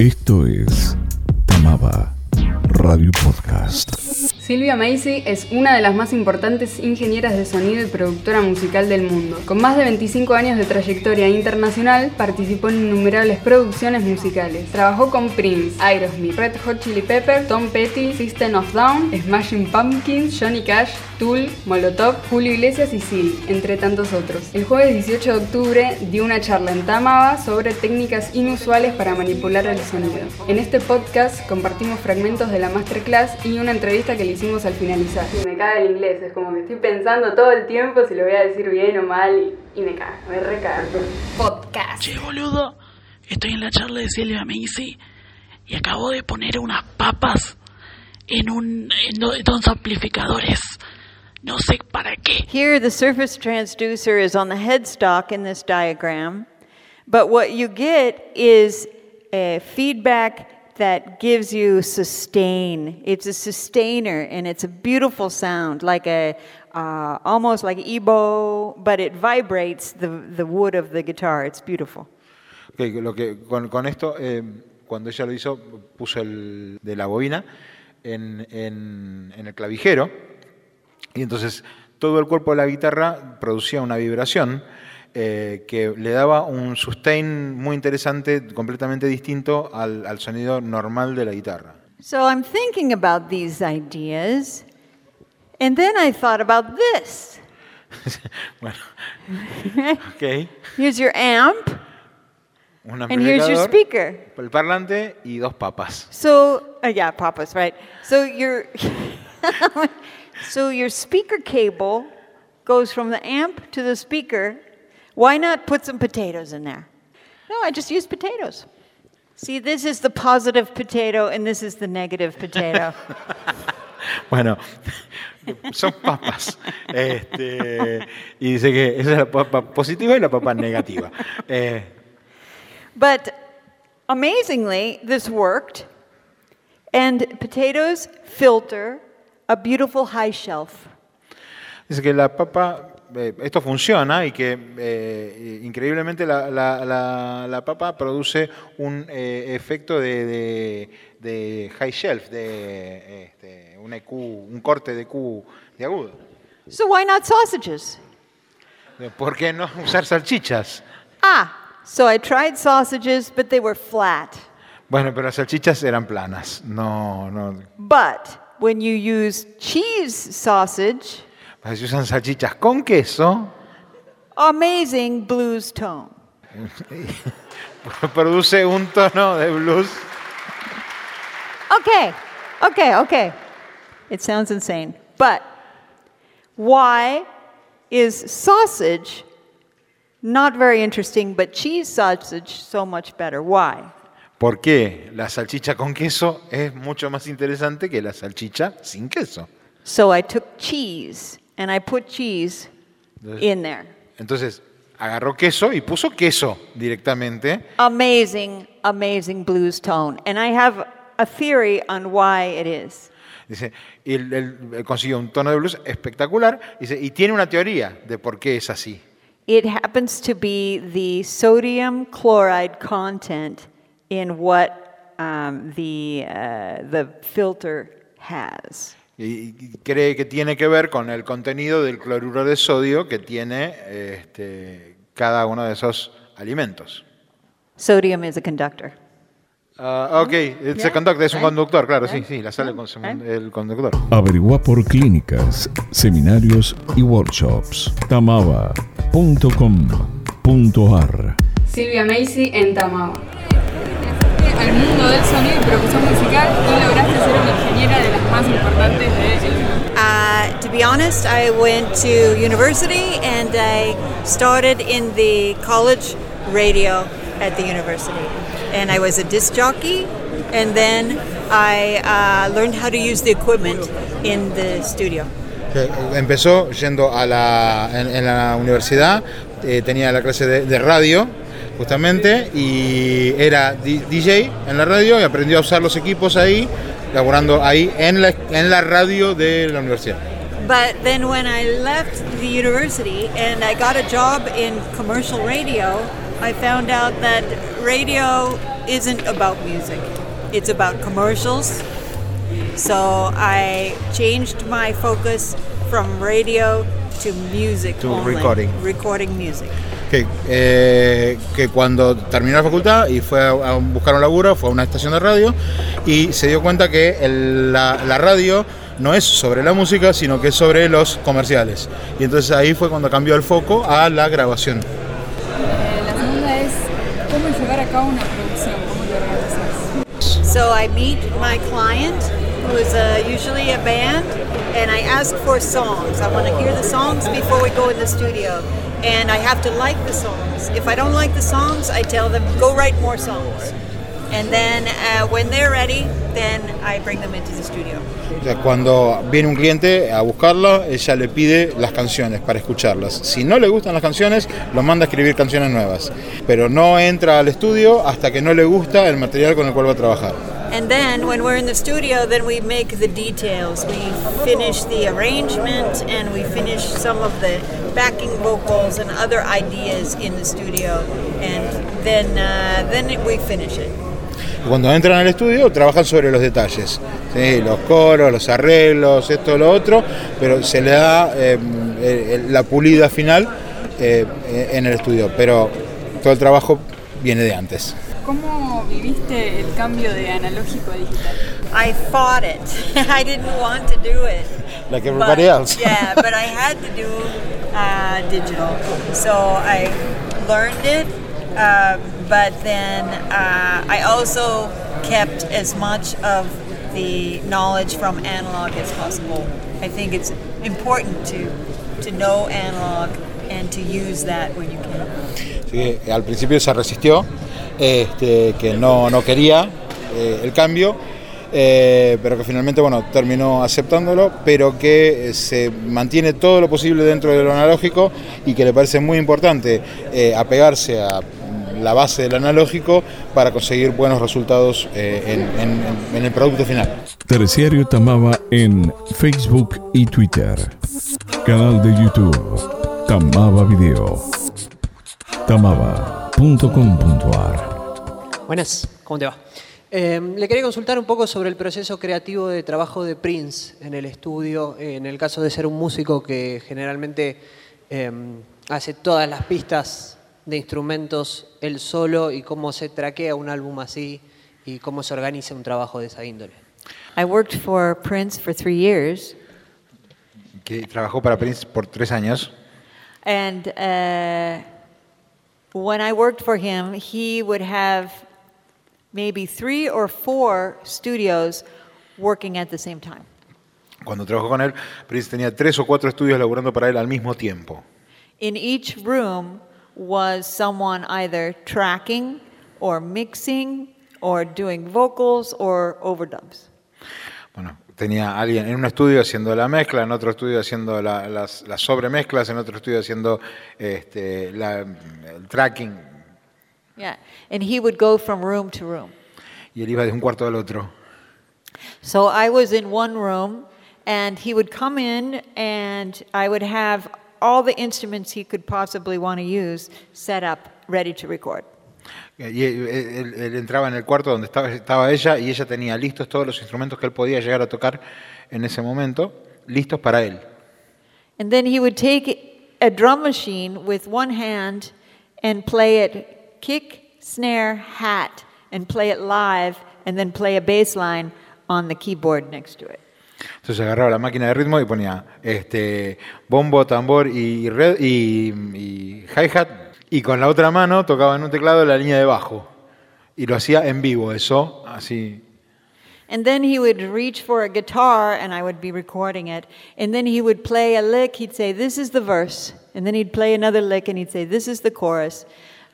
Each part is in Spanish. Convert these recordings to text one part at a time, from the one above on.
Esto es Tamaba Radio Podcast. Silvia Macy es una de las más importantes ingenieras de sonido y productora musical del mundo. Con más de 25 años de trayectoria internacional, participó en innumerables producciones musicales. Trabajó con Prince, Aerosmith, Red Hot Chili Pepper, Tom Petty, System of Down, Smashing Pumpkins, Johnny Cash, Tool, Molotov, Julio Iglesias y Seal, entre tantos otros. El jueves 18 de octubre dio una charla en Tamaba sobre técnicas inusuales para manipular el sonido. En este podcast compartimos fragmentos de la masterclass y una entrevista que le hicimos al finalizar. Y me cae el inglés, es como que estoy pensando todo el tiempo si lo voy a decir bien o mal y, y me cae, me recae. Podcast. Che, boludo, estoy en la charla de Silvia Macy y acabo de poner unas papas en, un, en do- dos amplificadores. No sé para qué. Here, the surface transducer is on the headstock in this diagram, but what you get is a feedback that gives you sustain. It's a sustainer, and it's a beautiful sound, like a uh, almost like EBO, but it vibrates the, the wood of the guitar. It's beautiful. Ok, lo que, con, con esto, eh, cuando ella lo hizo, puso el de la bobina en, en- en el clavijero y entonces todo el cuerpo de la guitarra producía una vibración eh, que le daba un sustain muy interesante, completamente distinto al, al sonido normal de la guitarra. So I'm thinking about these ideas, and then I thought about this. bueno, ok. Here's your amp, Un and here's your speaker. el parlante y dos papas. So, uh, yeah, papas, right. So your so your speaker cable goes from the amp to the speaker. Why not put some potatoes in there? No, I just use potatoes. See, this is the positive potato and this is the negative potato. Bueno, son papas. Este, y dice que esa es la papa positiva y la papa negativa. Eh, but amazingly, this worked. And potatoes filter a beautiful high shelf. dice que la papa, eh, esto funciona y que eh, increíblemente la, la- la- la papa produce un eh, efecto de, de- de high shelf, de este, un EQ, un corte de Q de agudo. So why not sausages? ¿Por qué no usar salchichas? Ah, so I tried sausages, but they were flat. Bueno, pero las salchichas eran planas, no, no. But when you use cheese sausage, Usan salchichas con queso, amazing blues tone. produce un tono de blues. Okay, okay, okay. It sounds insane. But why is sausage not very interesting, but cheese sausage so much better? Why? ¿Por qué la salchicha con queso es mucho más interesante que la salchicha sin queso? So I took cheese and I put cheese in there. Entonces, agarró queso y puso queso directamente. Amazing, amazing blues tone. And I have a theory on why it is. Dice, y él, él consiguió un tono de blues espectacular. Dice, y tiene una teoría de por qué es así. It happens to be the sodium chloride content in what um, the, uh, the filter has. Y cree que tiene que ver con el contenido del cloruro de sodio que tiene este, cada uno de esos alimentos. Sodium is a conductor. Ah, ok, it's a conductor, es un conductor, claro, sí, sí, la sale con el conductor. Averigua por clínicas, seminarios y workshops. Tamaba.com.ar Silvia Macy en Tamaba. Al mundo del sonido y producción musical y lograste ser una ingeniera de las más importantes mundo. Uh, to be honest, I went to university and I started in the college radio at the university. And I was a disc jockey, and then I uh, learned how to use the equipment in the studio. Empezó yendo a la, en, en la universidad, eh, tenía la clase de, de radio justamente y era DJ en la radio y aprendió a usar los equipos ahí, laborando ahí en la, en la radio de la universidad. But then when I left the university and I got a job in commercial radio, I found out that radio isn't about music. It's about commercials. So I changed my focus from radio to music To only. recording. Recording music. Que, eh, que cuando terminó la facultad y fue a, buscar un laburo, fue a una estación de radio y se dio cuenta que el- la, la radio no es sobre la música, sino que es sobre los comerciales. Y entonces ahí fue cuando cambió el foco a la grabación. Eh, la segunda es cómo llevar a cabo una producción, cómo te organizas. So I meet my client, who is uh, usually a band, and I ask for songs. I want to hear the songs before we go in the studio, and I have to like the songs. If I don't like the songs, I tell them go write more songs, and then uh, when they're ready, then I bring them into the studio. Cuando viene un cliente a buscarlo, ella le pide las canciones para escucharlas. Si no le gustan las canciones, lo manda a escribir canciones nuevas. Pero no entra al estudio hasta que no le gusta el material con el cual va a trabajar. And then when we're in the studio, then we make the details. We finish the arrangement and we finish some of the backing vocals and other ideas in the studio, and then uh, then we finish it. Cuando entran al estudio, trabajan sobre los detalles. ¿sí? Los coros, los arreglos, esto, lo otro, pero se le da eh, la pulida final eh, en el estudio. Pero todo el trabajo viene de antes. ¿Cómo viviste el cambio de analógico a digital? I fought it. I didn't want to do it. Like everybody But- else. yeah, but I had to do uh, digital. So I learned it, uh, but then uh, I also kept as much of the knowledge from analog as possible. I think it's important to, to know analog and to use that when you can. Que al principio se resistió, este, que no, no quería eh, el cambio, eh, pero que finalmente bueno, terminó aceptándolo, pero que eh, se mantiene todo lo posible dentro de lo analógico y que le parece muy importante apegarse a la base del analógico para conseguir buenos resultados en el producto final. Terciario Tamaba en Facebook y Twitter. Canal de YouTube Tamaba Video. Tamaba.com.ar Buenas, ¿cómo te va? Eh, le quería consultar un poco sobre el proceso creativo de trabajo de Prince en el estudio, en el caso de ser un músico que generalmente eh, hace todas las pistas de instrumentos él solo y cómo se traquea un álbum así y cómo se organiza un trabajo de esa índole. I worked for Prince for three years. Que trabajó para Prince por tres años. And uh, when I worked for him, he would have maybe three or four studios working at the same time. Cuando trabajó con él, Prince tenía tres o cuatro estudios laburando para él al mismo tiempo. In each room was someone either tracking or mixing or doing vocals or overdubs. Bueno, tenía alguien en un estudio haciendo la mezcla, en otro estudio haciendo la- las, las sobremezclas, en otro estudio haciendo este, la- el tracking. Yeah. And he would go from room to room. Y él iba de un cuarto al otro. So I was in one room, and he would come in, and I would have all the instruments he could possibly want to use set up, ready to record. Y él, él- él entraba en el cuarto donde estaba, estaba ella y ella tenía listos todos los instrumentos que él podía llegar a tocar en ese momento, listos para él. And then he would take a drum machine with one hand and play it kick, snare, hat, and play it live, and then play a bass line on the keyboard next to it. Entonces agarraba la máquina de ritmo y ponía este, bombo, tambor y, red, y, y hi-hat. Y con la otra mano tocaba en un teclado la línea de bajo. Y lo hacía en vivo, eso, así. And then he would reach for a guitar, and I would be recording it. And then he would play a lick. He'd say, This is the verse. And then he'd play another lick, and he'd say, This is the chorus.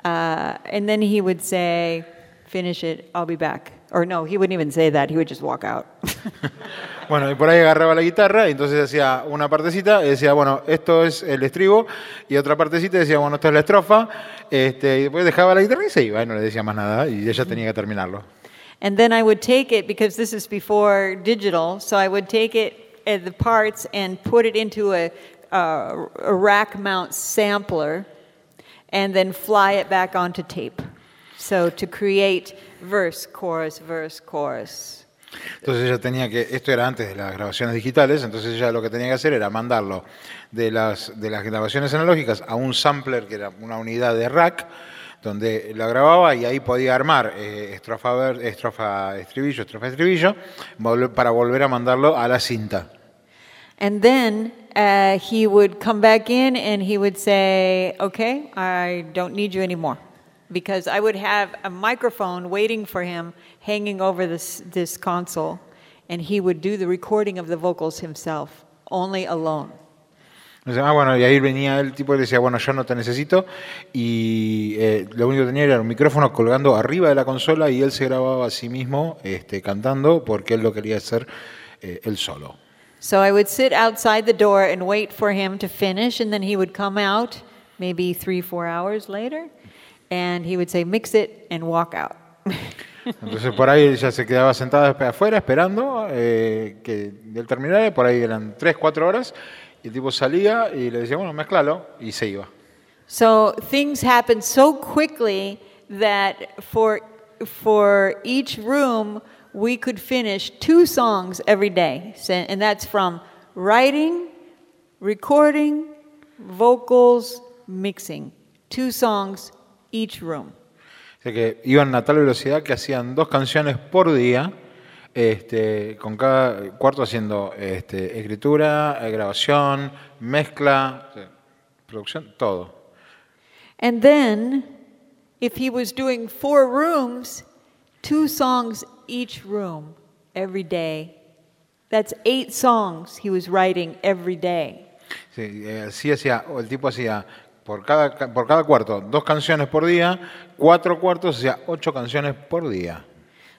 Uh, and then he would say, Finish it, I'll be back. Or no, he wouldn't even say that. He would just walk out. Bueno, y por ahí agarraba la guitarra y entonces hacía una partecita y decía, bueno, esto es el estribo, y otra partecita decía, bueno, esto es la estrofa, este, y después dejaba la guitarra y se iba, y no le decía más nada, y ella tenía que terminarlo. and then I would take it, because this is before digital, so I would take it, uh, the parts, and put it into a, uh, a rack mount sampler, and then fly it back onto tape. So to create verse, chorus, verse, chorus. Entonces ella tenía que, esto era antes de las grabaciones digitales, entonces ella lo que tenía que hacer era mandarlo de las, de las grabaciones analógicas a un sampler que era una unidad de rack, donde la grababa y ahí podía armar eh, estrofa, estrofa, estribillo, estrofa, estribillo, para volver a mandarlo a la cinta. And then uh, he would come back in and he would say, Okay, I don't need you anymore. Because I would have a microphone waiting for him hanging over this, this console, and he would do the recording of the vocals himself, only alone. Ah, bueno, y ahí venía el tipo y decía, bueno, yo no te necesito. Y eh, lo único que tenía era un micrófono colgando arriba de la consola y él se grababa a sí mismo este, cantando porque él lo quería hacer eh, él solo. So I would sit outside the door and wait for him to finish, and then he would come out maybe three, four hours later, and he would say, Mix it and walk out. Entonces por ahí ella se quedaba sentada afuera esperando eh, que él terminara, por ahí eran 3, 4 horas, y el tipo salía y le decía, bueno, mezclalo, y se iba. So things happen so quickly that for, for each room, we could finish two songs every day. And that's from writing, recording, vocals, mixing. Two songs each room. O sea que iban a tal velocidad que hacían dos canciones por día, este, con cada cuarto haciendo este, escritura, eh, grabación, mezcla, producción, todo. And then, if he was doing four rooms, two songs each room every day. That's eight songs he was writing every day. Sí, eh, así hacía, el tipo hacía por cada, ca- por cada cuarto dos canciones por día, cuatro cuartos hacía ocho canciones por día.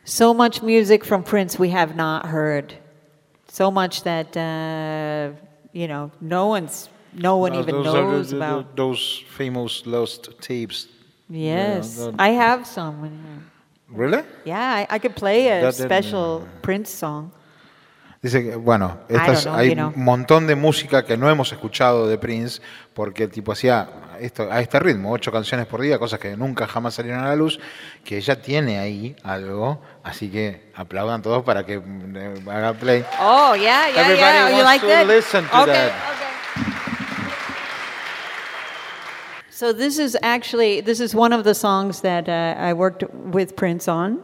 So much music from Prince we have not heard. So much that, uh, you know, no one's, no one even those knows the- about. those famous lost tapes. Yes, the- I have some. Really? Yeah, I, I could play a That special Prince song. Dice que, bueno, estas- know, hay you know. un montón de música que no hemos escuchado de Prince, porque el tipo hacía esto, a este ritmo, ocho canciones por día, cosas que nunca jamás salieron a la luz, que ella tiene ahí algo, así que aplaudan todos para que eh, haga play. Oh, yeah, yeah, Everybody yeah. You wants like to that? listen to okay, that. okay. So this is actually this is one of the songs that uh, I worked with Prince on.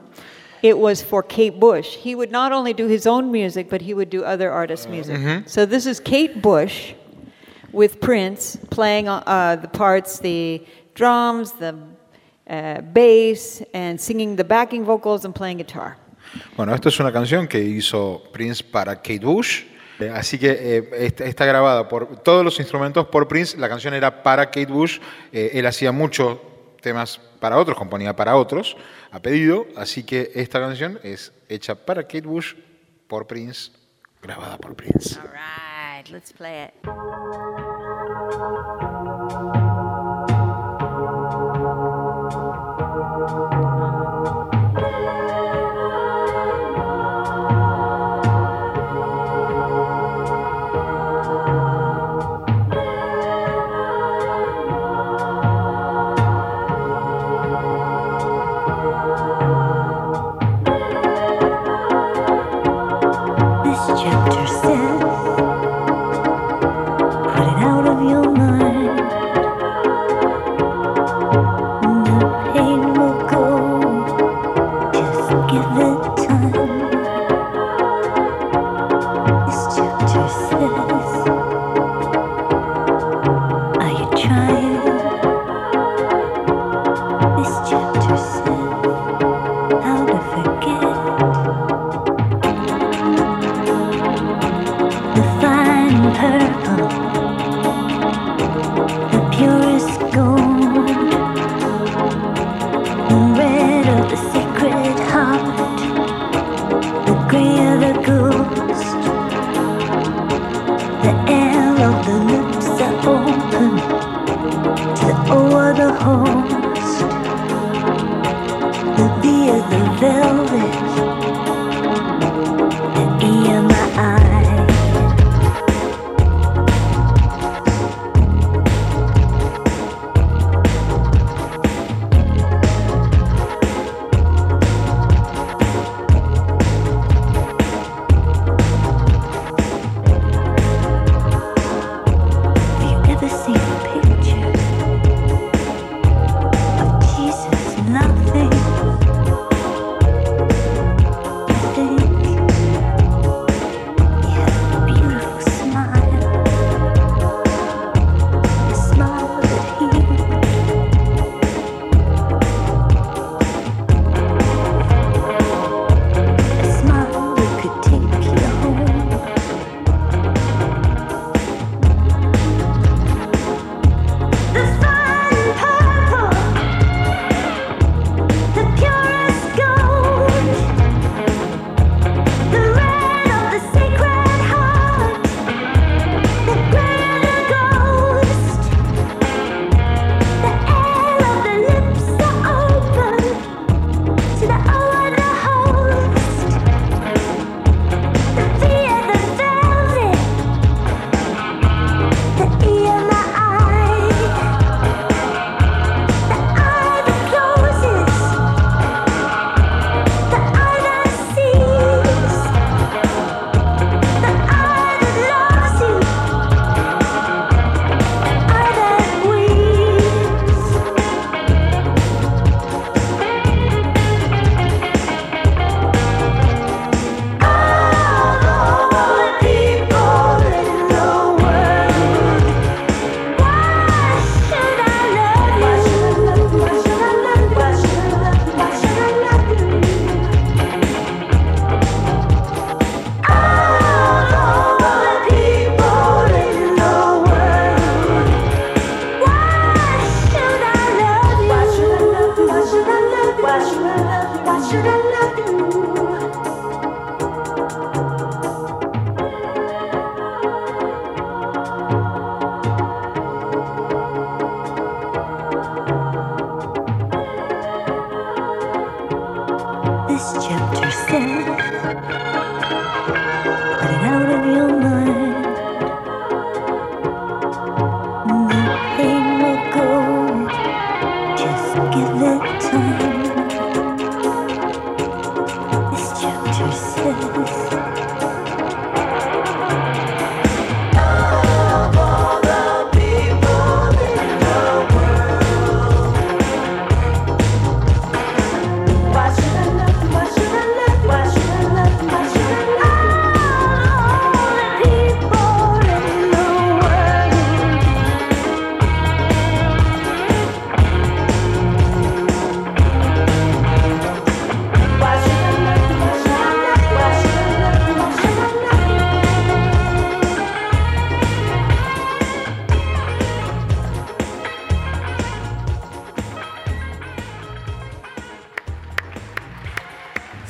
It was for Kate Bush. He would not only do his own music, but he would do other artists' music. So this is Kate Bush with Prince playing uh, the parts, the drums, the uh, bass, and singing the backing vocals and playing guitar. Bueno, esto es una canción que hizo Prince para Kate Bush. eh, Así que eh, está, grabada por todos los instrumentos por Prince. La canción era para Kate Bush. eh, él hacía muchos temas para otros, componía para otros a pedido. Así que esta canción es hecha para Kate Bush por Prince, grabada por Prince.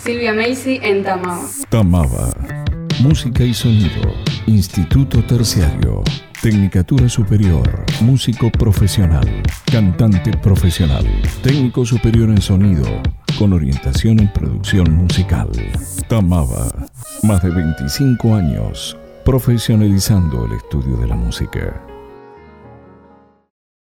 Silvia Macy en Tamao. Tamaba. Música y sonido. Instituto Terciario. Tecnicatura Superior. Músico profesional. Cantante profesional. Técnico superior en sonido. Con orientación en producción musical. Tamaba. Más de 25 años profesionalizando el estudio de la música.